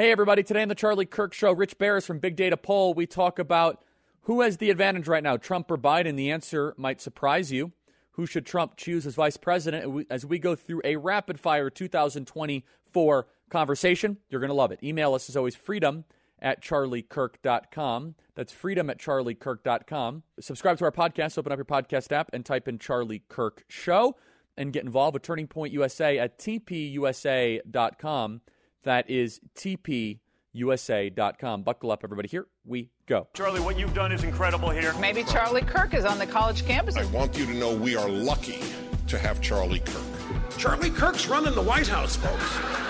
Hey, everybody. Today on the Charlie Kirk Show, Rich Baris from Big Data Poll, we talk about who has the advantage right now, Trump or Biden. The answer might surprise you. Who should Trump choose as vice president as we go through a rapid fire 2024 conversation? You're going to love it. Email us as always, freedom at charliekirk.com. That's freedom at charliekirk.com. Subscribe to our podcast, open up your podcast app, and type in Charlie Kirk Show and get involved with Turning Point USA at tpusa.com. That is tpusa.com. Buckle up, everybody. Here we go. Charlie, what you've done is incredible here. Maybe Charlie Kirk is on the college campus. I want you to know we are lucky to have Charlie Kirk. Charlie Kirk's running the White House, folks.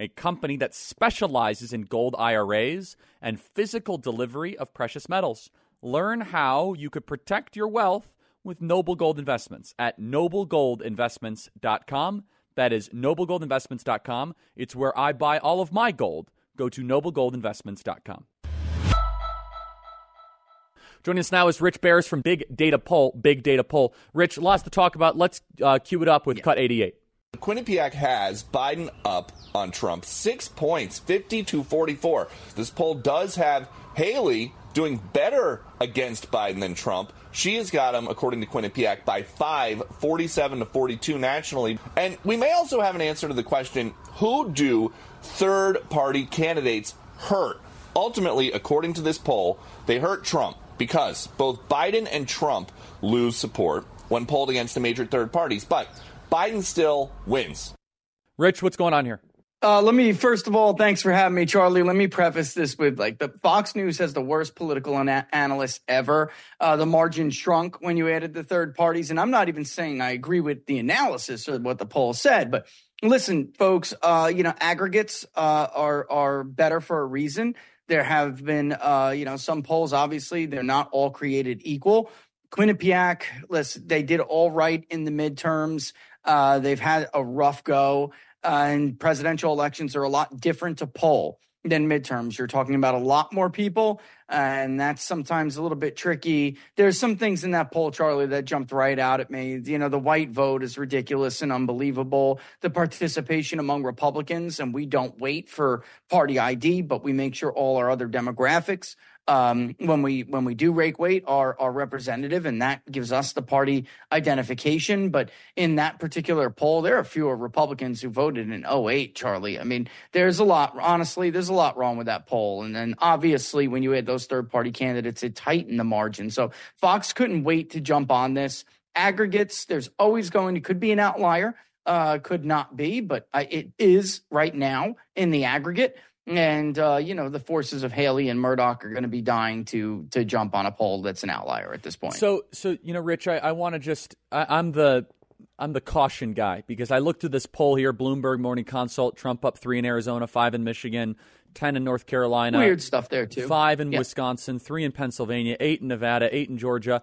a company that specializes in gold IRAs and physical delivery of precious metals. Learn how you could protect your wealth with Noble Gold Investments at noblegoldinvestments.com. That is noblegoldinvestments.com. It's where I buy all of my gold. Go to noblegoldinvestments.com. Joining us now is Rich Baris from Big Data Poll. Big Data Poll. Rich, lots to talk about. Let's uh, cue it up with yeah. Cut 88. Quinnipiac has Biden up on Trump six points, 50 to 44. This poll does have Haley doing better against Biden than Trump. She has got him, according to Quinnipiac, by five, 47 to 42 nationally. And we may also have an answer to the question who do third party candidates hurt? Ultimately, according to this poll, they hurt Trump because both Biden and Trump lose support when polled against the major third parties. But Biden still wins. Rich, what's going on here? Uh, let me first of all, thanks for having me, Charlie. Let me preface this with like the Fox News has the worst political ana- analysts ever. Uh, the margin shrunk when you added the third parties, and I'm not even saying I agree with the analysis or what the poll said, but listen, folks, uh, you know aggregates uh, are are better for a reason. There have been, uh, you know, some polls. Obviously, they're not all created equal. Quinnipiac, listen, they did all right in the midterms. Uh, they've had a rough go, uh, and presidential elections are a lot different to poll than midterms. You're talking about a lot more people, and that's sometimes a little bit tricky. There's some things in that poll, Charlie, that jumped right out at me. You know, the white vote is ridiculous and unbelievable. The participation among Republicans, and we don't weight for party ID, but we make sure all our other demographics um, when we when we do rake weight are are representative, and that gives us the party identification. But in that particular poll, there are fewer Republicans who voted in 08, Charlie. I mean, there's a lot. Honestly, there's a lot wrong with that poll, and then obviously when you had those third party candidates, it tightened the margin. So Fox couldn't wait to jump on this. Aggregates, there's always going to could be an outlier. Uh, could not be, but uh, it is right now in the aggregate and uh, you know the forces of Haley and Murdoch are going to be dying to to jump on a poll that's an outlier at this point. So, so you know, Rich, I, I want to just I, am the I'm the caution guy because I looked at this poll here: Bloomberg Morning Consult, Trump up three in Arizona, five in Michigan, ten in North Carolina, weird stuff there too, five in yeah. Wisconsin, three in Pennsylvania, eight in Nevada, eight in Georgia.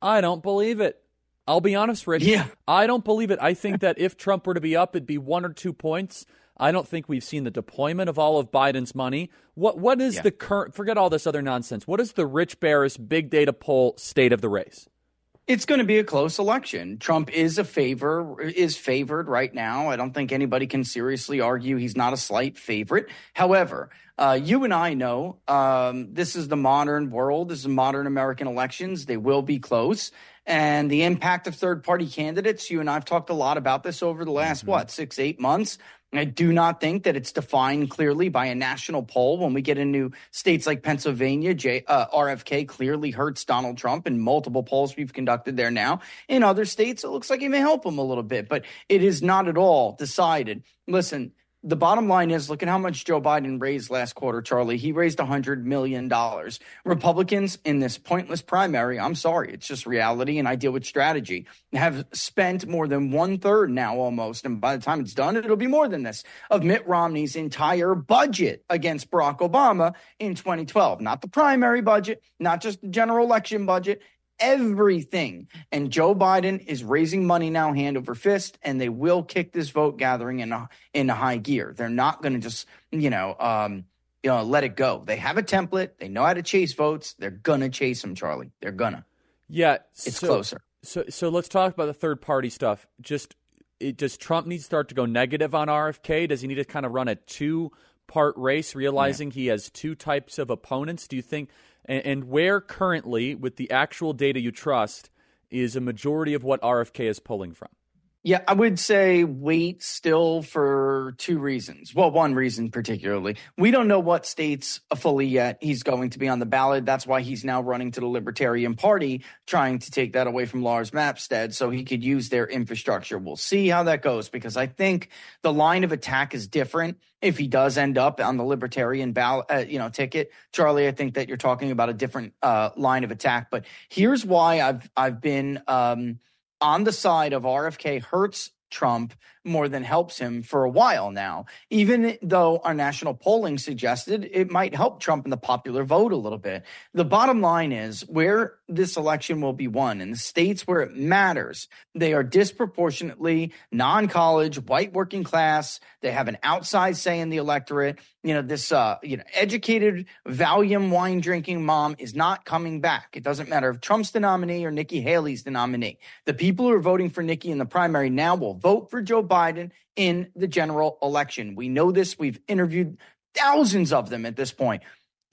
I don't believe it. I'll be honest, Rich. Yeah. I don't believe it. I think that if Trump were to be up, it'd be one or two points. I don't think we've seen the deployment of all of Biden's money. What what is yeah. the current? Forget all this other nonsense. What is the Rich Baris big data poll state of the race? It's going to be a close election. Trump is a favor is favored right now. I don't think anybody can seriously argue he's not a slight favorite. However, uh, you and I know um, this is the modern world. This is modern American elections. They will be close. And the impact of third party candidates, you and I've talked a lot about this over the last, mm-hmm. what, six, eight months. I do not think that it's defined clearly by a national poll. When we get into states like Pennsylvania, J, uh, RFK clearly hurts Donald Trump in multiple polls we've conducted there now. In other states, it looks like he may help him a little bit, but it is not at all decided. Listen, the bottom line is look at how much Joe Biden raised last quarter, Charlie. He raised $100 million. Republicans in this pointless primary, I'm sorry, it's just reality and I deal with strategy, have spent more than one third now almost. And by the time it's done, it'll be more than this of Mitt Romney's entire budget against Barack Obama in 2012. Not the primary budget, not just the general election budget, everything. And Joe Biden is raising money now hand over fist, and they will kick this vote gathering in a, in a high gear. They're not going to just, you know, um, you know, let it go. They have a template. They know how to chase votes. They're gonna chase them, Charlie. They're gonna. Yeah, it's so, closer. So, so let's talk about the third party stuff. Just, it, does Trump need to start to go negative on RFK? Does he need to kind of run a two part race, realizing yeah. he has two types of opponents? Do you think? And, and where currently, with the actual data you trust, is a majority of what RFK is pulling from? Yeah, I would say wait still for two reasons. Well, one reason particularly. We don't know what states fully yet he's going to be on the ballot. That's why he's now running to the Libertarian Party, trying to take that away from Lars Mapstead so he could use their infrastructure. We'll see how that goes because I think the line of attack is different if he does end up on the Libertarian ballot, uh, you know, ticket. Charlie, I think that you're talking about a different uh, line of attack. But here's why I've I've been. Um, on the side of RFK hurts Trump more than helps him for a while now, even though our national polling suggested it might help Trump in the popular vote a little bit. The bottom line is where this election will be won in the states where it matters, they are disproportionately non college, white working class. They have an outside say in the electorate. You know, this, uh, you know, educated Valium wine drinking mom is not coming back. It doesn't matter if Trump's the nominee or Nikki Haley's the nominee. The people who are voting for Nikki in the primary now will vote for Joe Biden in the general election. We know this. We've interviewed thousands of them at this point.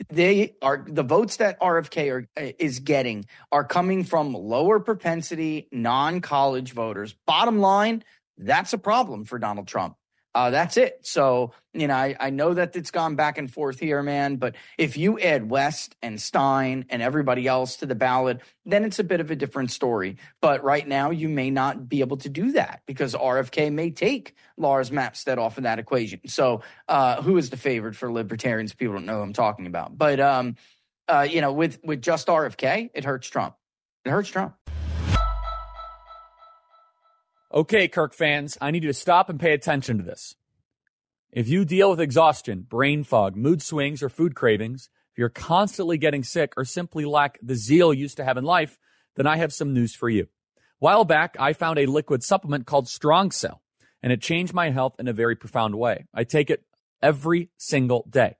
They are the votes that RFK are, is getting are coming from lower propensity non college voters. Bottom line, that's a problem for Donald Trump uh, that's it. So, you know, I, I know that it's gone back and forth here, man. But if you add West and Stein and everybody else to the ballot, then it's a bit of a different story. But right now, you may not be able to do that because RFK may take Lars Mapstead off of that equation. So, uh, who is the favorite for libertarians? People don't know who I'm talking about. But, um, uh, you know, with with just RFK, it hurts Trump. It hurts Trump. Okay, Kirk fans, I need you to stop and pay attention to this. If you deal with exhaustion, brain fog, mood swings, or food cravings, if you're constantly getting sick or simply lack the zeal you used to have in life, then I have some news for you. While back, I found a liquid supplement called Strong Cell, and it changed my health in a very profound way. I take it every single day.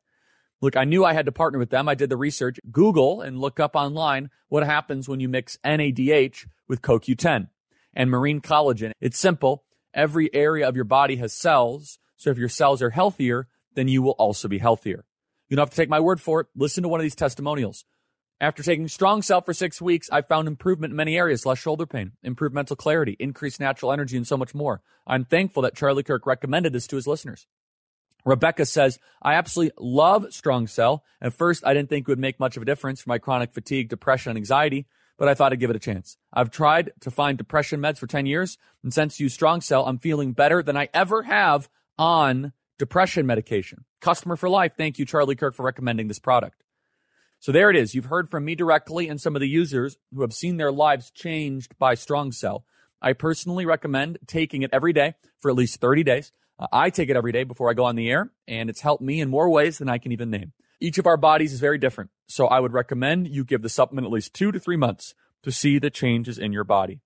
Look, I knew I had to partner with them. I did the research, Google and look up online what happens when you mix NADH with CoQ10 and marine collagen. It's simple. Every area of your body has cells. So if your cells are healthier, then you will also be healthier. You don't have to take my word for it. Listen to one of these testimonials. After taking Strong Cell for six weeks, I found improvement in many areas, less shoulder pain, improved mental clarity, increased natural energy, and so much more. I'm thankful that Charlie Kirk recommended this to his listeners. Rebecca says, I absolutely love Strong Cell. At first, I didn't think it would make much of a difference for my chronic fatigue, depression, and anxiety but I thought I'd give it a chance. I've tried to find depression meds for 10 years, and since you Strong Cell, I'm feeling better than I ever have on depression medication. Customer for life. Thank you, Charlie Kirk, for recommending this product. So there it is. You've heard from me directly and some of the users who have seen their lives changed by Strong Cell. I personally recommend taking it every day for at least 30 days. Uh, I take it every day before I go on the air, and it's helped me in more ways than I can even name. Each of our bodies is very different. So I would recommend you give the supplement at least two to three months to see the changes in your body.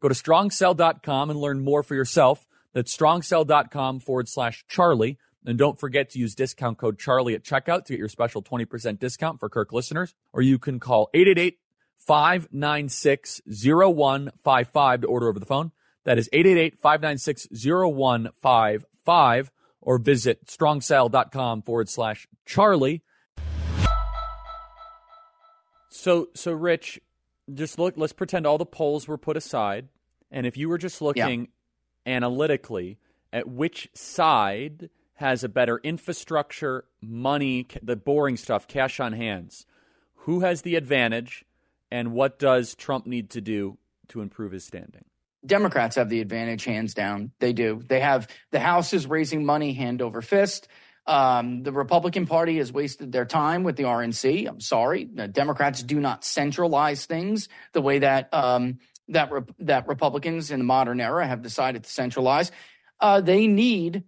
Go to strongcell.com and learn more for yourself. That's strongcell.com forward slash Charlie. And don't forget to use discount code Charlie at checkout to get your special 20% discount for Kirk listeners. Or you can call 888 596 0155 to order over the phone. That is 888 596 0155 or visit strongcell.com forward slash Charlie. So, so Rich, just look, let's pretend all the polls were put aside. And if you were just looking yeah. analytically at which side has a better infrastructure, money, the boring stuff, cash on hands, who has the advantage, and what does Trump need to do to improve his standing? Democrats have the advantage, hands down. They do. They have the House is raising money hand over fist. Um, the Republican Party has wasted their time with the RNC. I'm sorry. The Democrats do not centralize things the way that um, that that Republicans in the modern era have decided to centralize. Uh, they need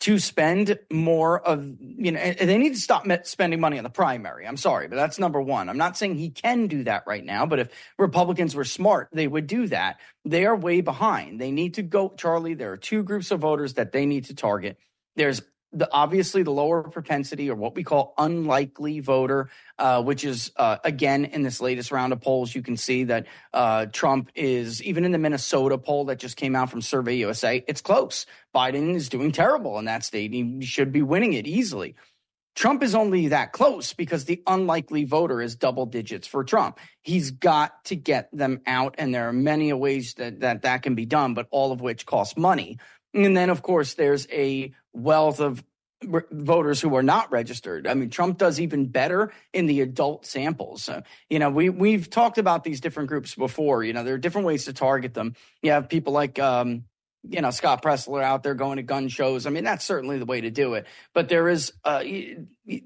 to spend more of you know they need to stop spending money on the primary. I'm sorry but that's number one. I'm not saying he can do that right now but if republicans were smart they would do that. They are way behind. They need to go charlie there are two groups of voters that they need to target. There's the, obviously the lower propensity or what we call unlikely voter, uh, which is uh, again in this latest round of polls, you can see that uh, Trump is even in the Minnesota poll that just came out from Survey USA, it's close. Biden is doing terrible in that state. He should be winning it easily. Trump is only that close because the unlikely voter is double digits for Trump. He's got to get them out, and there are many ways that that, that can be done, but all of which cost money. And then, of course, there's a wealth of re- voters who are not registered. I mean, Trump does even better in the adult samples. So, you know, we we've talked about these different groups before. You know, there are different ways to target them. You have people like. Um, you know Scott Presler out there going to gun shows. I mean, that's certainly the way to do it. But there is, uh,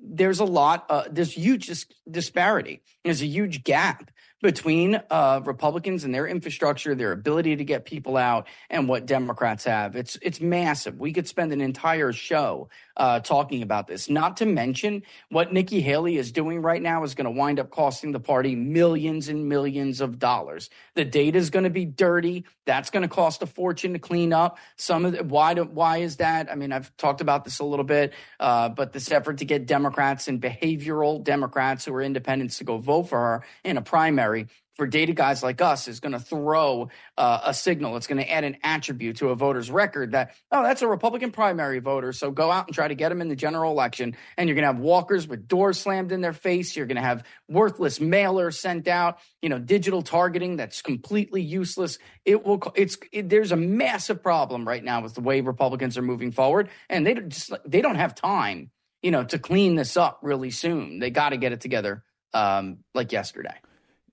there's a lot, uh, there's huge dis- disparity. There's a huge gap between uh, Republicans and their infrastructure, their ability to get people out, and what Democrats have. It's it's massive. We could spend an entire show uh, talking about this. Not to mention what Nikki Haley is doing right now is going to wind up costing the party millions and millions of dollars. The data is going to be dirty. That's going to cost a fortune to clean up. Some of the, why do, why is that? I mean, I've talked about this a little bit, uh, but this effort to get Democrats and behavioral Democrats who are independents to go vote for her in a primary for data guys like us is going to throw uh, a signal. It's going to add an attribute to a voter's record that, oh, that's a Republican primary voter. So go out and try to get them in the general election. And you're going to have walkers with doors slammed in their face. You're going to have worthless mailers sent out, you know, digital targeting that's completely useless. It will, it's, it, there's a massive problem right now with the way Republicans are moving forward. And they just, they don't have time, you know, to clean this up really soon. They got to get it together um, like yesterday.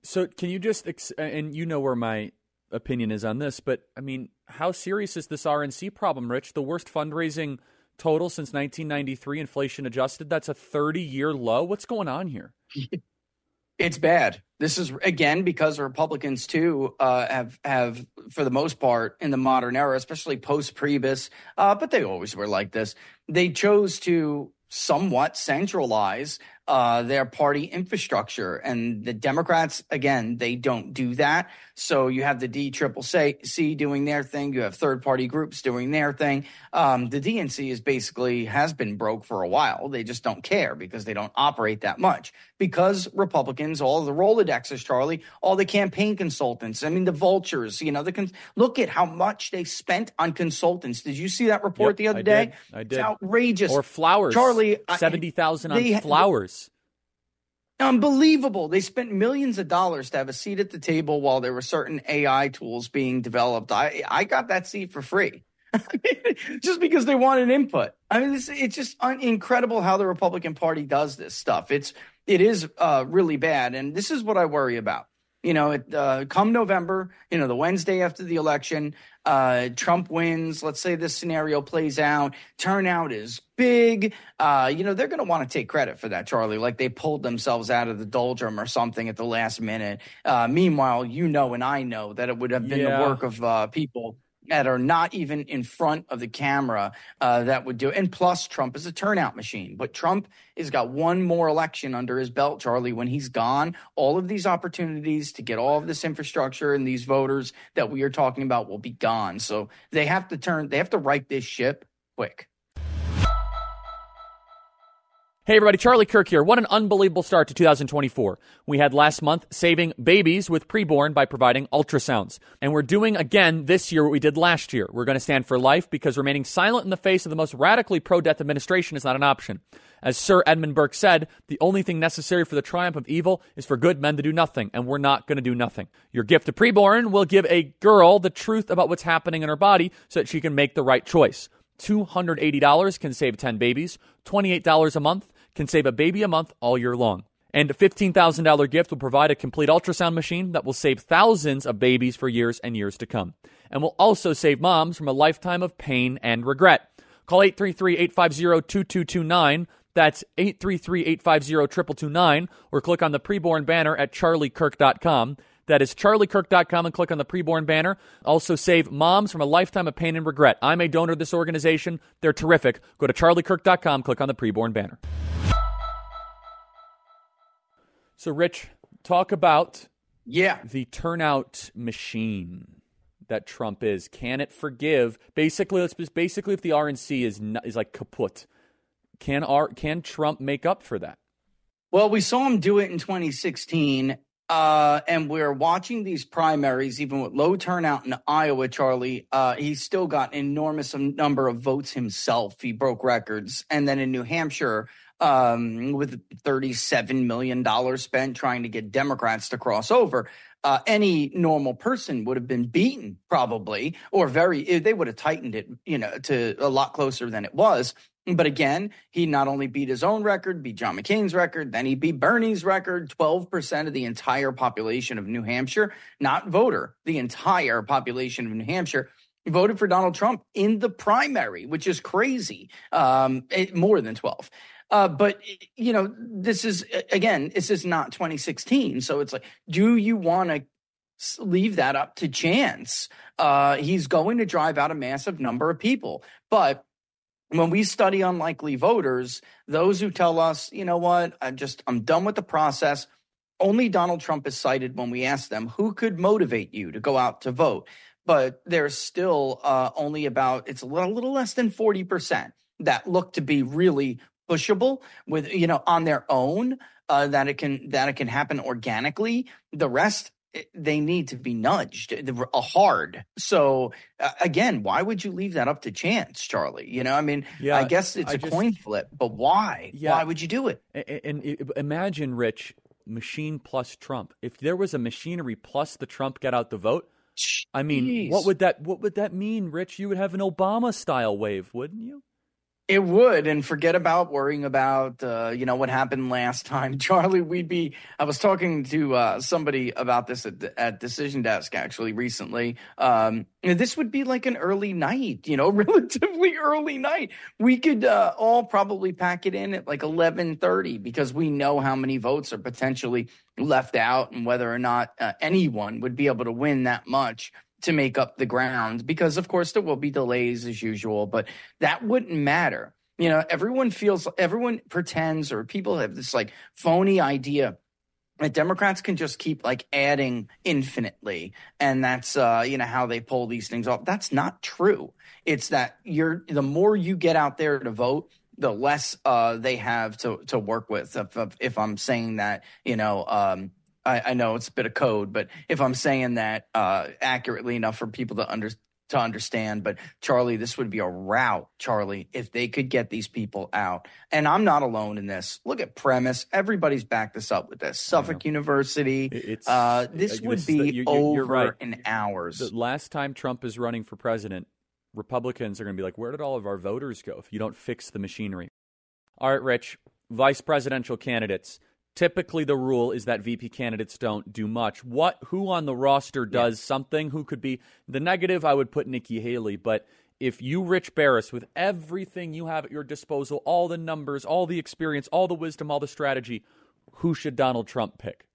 So, can you just, and you know where my opinion is on this, but I mean, how serious is this RNC problem, Rich? The worst fundraising total since 1993, inflation adjusted. That's a 30 year low. What's going on here? It's bad. This is again because Republicans too uh, have have for the most part in the modern era, especially post Priebus, uh, but they always were like this. They chose to somewhat centralize uh, their party infrastructure. And the Democrats, again, they don't do that. So you have the D triple C doing their thing. You have third party groups doing their thing. Um, the DNC is basically has been broke for a while. They just don't care because they don't operate that much. Because Republicans, all the Rolodexes, Charlie, all the campaign consultants. I mean, the vultures. You know, the con- look at how much they spent on consultants. Did you see that report yep, the other I day? Did. I did. It's outrageous. Or flowers, Charlie. Seventy thousand on flowers. Unbelievable. They spent millions of dollars to have a seat at the table while there were certain AI tools being developed. I, I got that seat for free just because they wanted input. I mean, this, it's just un- incredible how the Republican Party does this stuff. It's, it is uh, really bad. And this is what I worry about. You know, it, uh, come November, you know, the Wednesday after the election, uh, Trump wins. Let's say this scenario plays out. Turnout is big. Uh, you know, they're going to want to take credit for that, Charlie. Like they pulled themselves out of the doldrum or something at the last minute. Uh, meanwhile, you know, and I know that it would have been yeah. the work of uh, people that are not even in front of the camera uh, that would do it. And plus, Trump is a turnout machine. But Trump has got one more election under his belt, Charlie. When he's gone, all of these opportunities to get all of this infrastructure and these voters that we are talking about will be gone. So they have to turn, they have to right this ship quick. Hey everybody, Charlie Kirk here. What an unbelievable start to 2024. We had last month saving babies with preborn by providing ultrasounds. And we're doing again this year what we did last year. We're going to stand for life because remaining silent in the face of the most radically pro-death administration is not an option. As Sir Edmund Burke said, the only thing necessary for the triumph of evil is for good men to do nothing, and we're not going to do nothing. Your gift to preborn will give a girl the truth about what's happening in her body so that she can make the right choice. $280 can save 10 babies, $28 a month can save a baby a month all year long. And a $15,000 gift will provide a complete ultrasound machine that will save thousands of babies for years and years to come. And will also save moms from a lifetime of pain and regret. Call 833 850 2229. That's 833 850 2229. Or click on the preborn banner at charliekirk.com. That is charliekirk.com and click on the preborn banner. Also save moms from a lifetime of pain and regret. I'm a donor of this organization. They're terrific. Go to charliekirk.com, click on the preborn banner. So, Rich, talk about Yeah. the turnout machine that Trump is. Can it forgive? Basically, let's just basically if the RNC is is like kaput, can R can Trump make up for that? Well, we saw him do it in 2016. Uh, and we're watching these primaries, even with low turnout in Iowa, Charlie. Uh, he still got an enormous number of votes himself. He broke records. And then in New Hampshire, um, with $37 million spent trying to get Democrats to cross over, uh, any normal person would have been beaten probably, or very, they would have tightened it, you know, to a lot closer than it was. But again, he not only beat his own record, beat John McCain's record, then he beat Bernie's record. 12% of the entire population of New Hampshire, not voter, the entire population of New Hampshire voted for Donald Trump in the primary, which is crazy. Um, it, more than 12. Uh, but you know, this is again, this is not 2016. So it's like, do you want to leave that up to chance? Uh, he's going to drive out a massive number of people, but when we study unlikely voters, those who tell us, you know what, I just I'm done with the process. Only Donald Trump is cited when we ask them who could motivate you to go out to vote. But there's still uh, only about it's a little, a little less than forty percent that look to be really pushable with you know on their own uh, that it can that it can happen organically. The rest they need to be nudged a hard. So uh, again, why would you leave that up to chance, Charlie? You know, I mean, yeah, I guess it's I a just, coin flip, but why? Yeah, why would you do it? And, and imagine, Rich, machine plus Trump. If there was a machinery plus the Trump get out the vote, I mean, what would that what would that mean, Rich? You would have an Obama style wave, wouldn't you? It would, and forget about worrying about uh, you know what happened last time, Charlie. We'd be. I was talking to uh, somebody about this at, at Decision Desk actually recently. Um, this would be like an early night, you know, relatively early night. We could uh, all probably pack it in at like eleven thirty because we know how many votes are potentially left out and whether or not uh, anyone would be able to win that much to make up the ground because of course there will be delays as usual but that wouldn't matter you know everyone feels everyone pretends or people have this like phony idea that democrats can just keep like adding infinitely and that's uh you know how they pull these things off that's not true it's that you're the more you get out there to vote the less uh, they have to to work with. If, if, I'm saying that, you know, um, I, I, know it's a bit of code, but if I'm saying that uh, accurately enough for people to under, to understand, but Charlie, this would be a rout, Charlie, if they could get these people out. And I'm not alone in this. Look at premise. Everybody's backed this up with this. Suffolk University. It's, uh, this would be the, you're, over you're right. in hours. The last time Trump is running for president, Republicans are going to be like, where did all of our voters go if you don't fix the machinery? All right, Rich, vice presidential candidates typically the rule is that VP candidates don't do much. What who on the roster does yeah. something? Who could be the negative? I would put Nikki Haley, but if you Rich Baris with everything you have at your disposal, all the numbers, all the experience, all the wisdom, all the strategy, who should Donald Trump pick?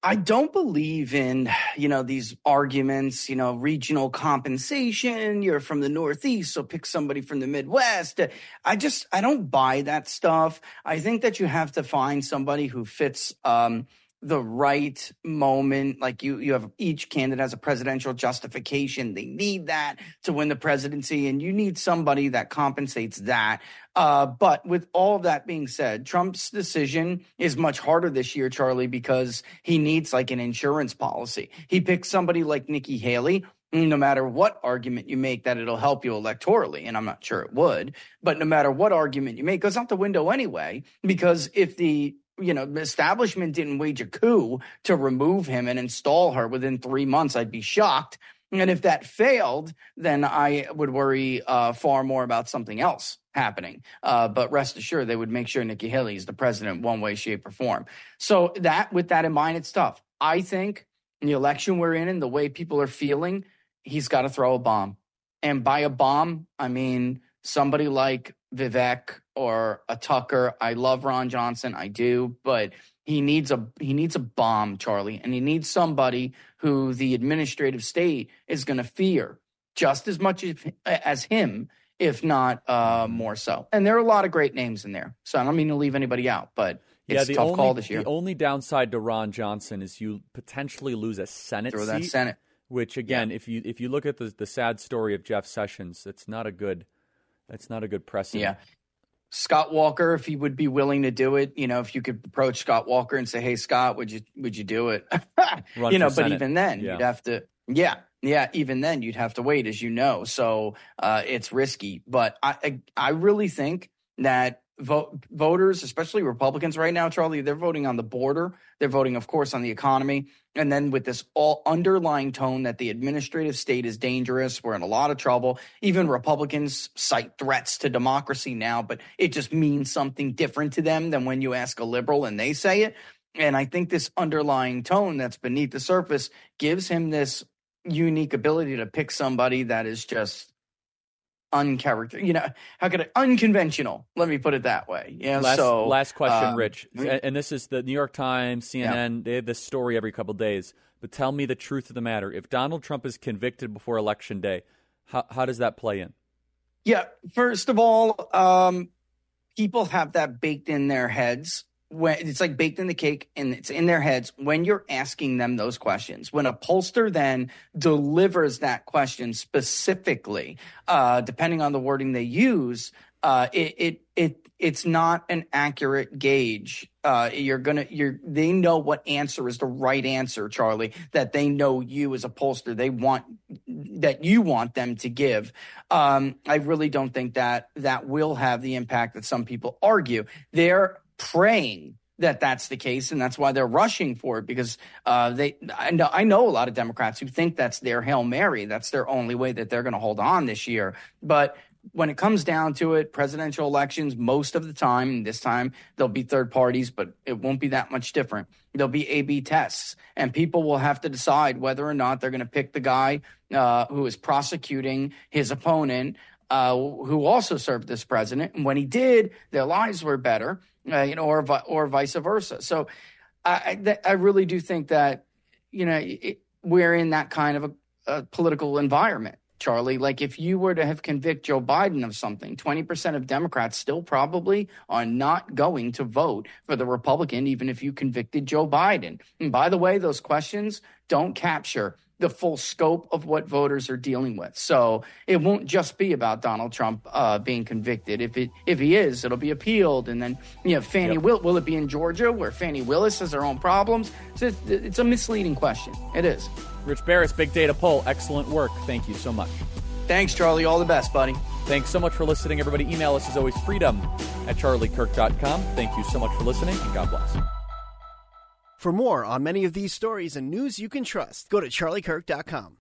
I don't believe in, you know, these arguments, you know, regional compensation. You're from the Northeast, so pick somebody from the Midwest. I just, I don't buy that stuff. I think that you have to find somebody who fits, um, the right moment. Like you, you have each candidate has a presidential justification. They need that to win the presidency, and you need somebody that compensates that. Uh, but with all that being said, Trump's decision is much harder this year, Charlie, because he needs like an insurance policy. He picks somebody like Nikki Haley, no matter what argument you make that it'll help you electorally, and I'm not sure it would, but no matter what argument you make, goes out the window anyway. Because if the you know, the establishment didn't wage a coup to remove him and install her within three months, I'd be shocked. And if that failed, then I would worry uh, far more about something else happening. Uh, but rest assured, they would make sure Nikki Haley is the president one way, shape, or form. So that, with that in mind, it's tough. I think in the election we're in and the way people are feeling, he's got to throw a bomb. And by a bomb, I mean somebody like Vivek or a Tucker. I love Ron Johnson, I do, but he needs a he needs a bomb, Charlie, and he needs somebody who the administrative state is going to fear just as much as, as him, if not uh, more so. And there are a lot of great names in there, so I don't mean to leave anybody out, but it's yeah, the a tough only, call this year. The only downside to Ron Johnson is you potentially lose a Senate Throw seat. that Senate. Which again, yeah. if you if you look at the the sad story of Jeff Sessions, it's not a good that's not a good precedent. Yeah. Scott Walker, if he would be willing to do it, you know, if you could approach Scott Walker and say, "Hey, Scott, would you would you do it?" you know, but Senate. even then, yeah. you'd have to, yeah, yeah. Even then, you'd have to wait, as you know. So uh, it's risky. But I, I, I really think that vote, voters, especially Republicans right now, Charlie, they're voting on the border. They're voting, of course, on the economy. And then with this all underlying tone that the administrative state is dangerous, we're in a lot of trouble. Even Republicans cite threats to democracy now, but it just means something different to them than when you ask a liberal and they say it. And I think this underlying tone that's beneath the surface gives him this unique ability to pick somebody that is just uncharacter you know how could I unconventional let me put it that way yeah last, so last question um, rich. and this is the new york times cnn Yeah. they have this story every couple days but tell me the truth of the matter. If donald trump is convicted before election day how, how does that play in? Yeah first of all um people have that baked in their heads when it's like baked in the cake and it's in their heads when you're asking them those questions. When a pollster then delivers that question specifically uh, depending on the wording they use uh, it, it it it's not an accurate gauge. Uh, you're gonna you're they know what answer is the right answer charlie that they know you as a pollster they want that you want them to give. Um, i really don't think that that will have the impact that some people argue. They're praying that that's the case, and that's why they're rushing for it because uh, they. I know, I know a lot of Democrats who think that's their hail mary. That's their only way that they're going to hold on this year. But when it comes down to it, presidential elections, most of the time, this time there'll be third parties, but it won't be that much different. There'll be A/B tests, and people will have to decide whether or not they're going to pick the guy uh, who is prosecuting his opponent. Uh, who also served this president, and when he did, their lives were better uh, you know, or or vice versa. So, I I, really do think that you know it, we're in that kind of a, a, political environment, Charlie. Like if you were to have convict Joe Biden of something, twenty percent of Democrats still probably are not going to vote for the Republican, even if you convicted Joe Biden. And by the way, those questions don't capture the full scope of what voters are dealing with. So it won't just be about Donald Trump uh, being convicted. If it if he is, it'll be appealed, and then you know Fani Yep. will will it be in Georgia where Fani Willis has her own problems? So it's, it's a misleading question. It is. Rich Baris big data poll excellent work thank you so much Thanks, Charlie. All the best, buddy. Thanks so much for listening, everybody. Email us as always, freedom at charliekirk.com. Thank you so much for listening, and God bless. For more on many of these stories and news you can trust, go to charliekirk.com.